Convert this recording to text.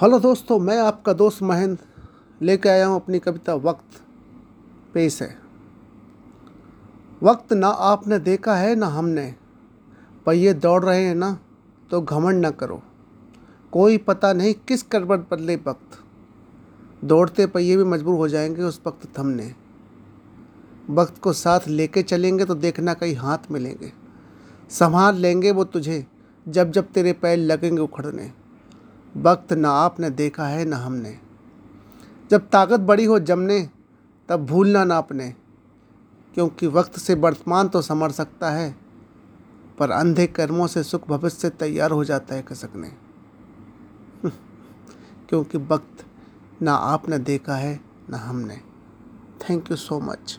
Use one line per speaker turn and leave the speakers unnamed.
Hello दोस्तों, मैं आपका दोस्त महेंद्र लेके आया हूँ अपनी कविता वक्त पेश है वक्त ना आपने देखा है ना हमने पहिए दौड़ रहे हैं ना तो घमंड ना करो। कोई पता नहीं किस करवट बदले वक्त। दौड़ते पहिए भी मजबूर हो जाएँगे उस वक्त थमने वक्त को साथ लेके चलेंगे तो देखना कहीं हाथ मिलेंगे। संभाल लेंगे वो तुझे, जब जब तेरे पैर लगेंगे उखड़ने। वक्त ना आपने देखा है ना हमने। जब ताकत बड़ी हो जमने, तब भूलना ना अपने क्योंकि वक्त से वर्तमान तो समर सकता है, पर अंधे कर्मों से सुख भविष्य तैयार हो जाता है खसकने क्योंकि वक्त ना आपने देखा है ना हमने। Thank you so much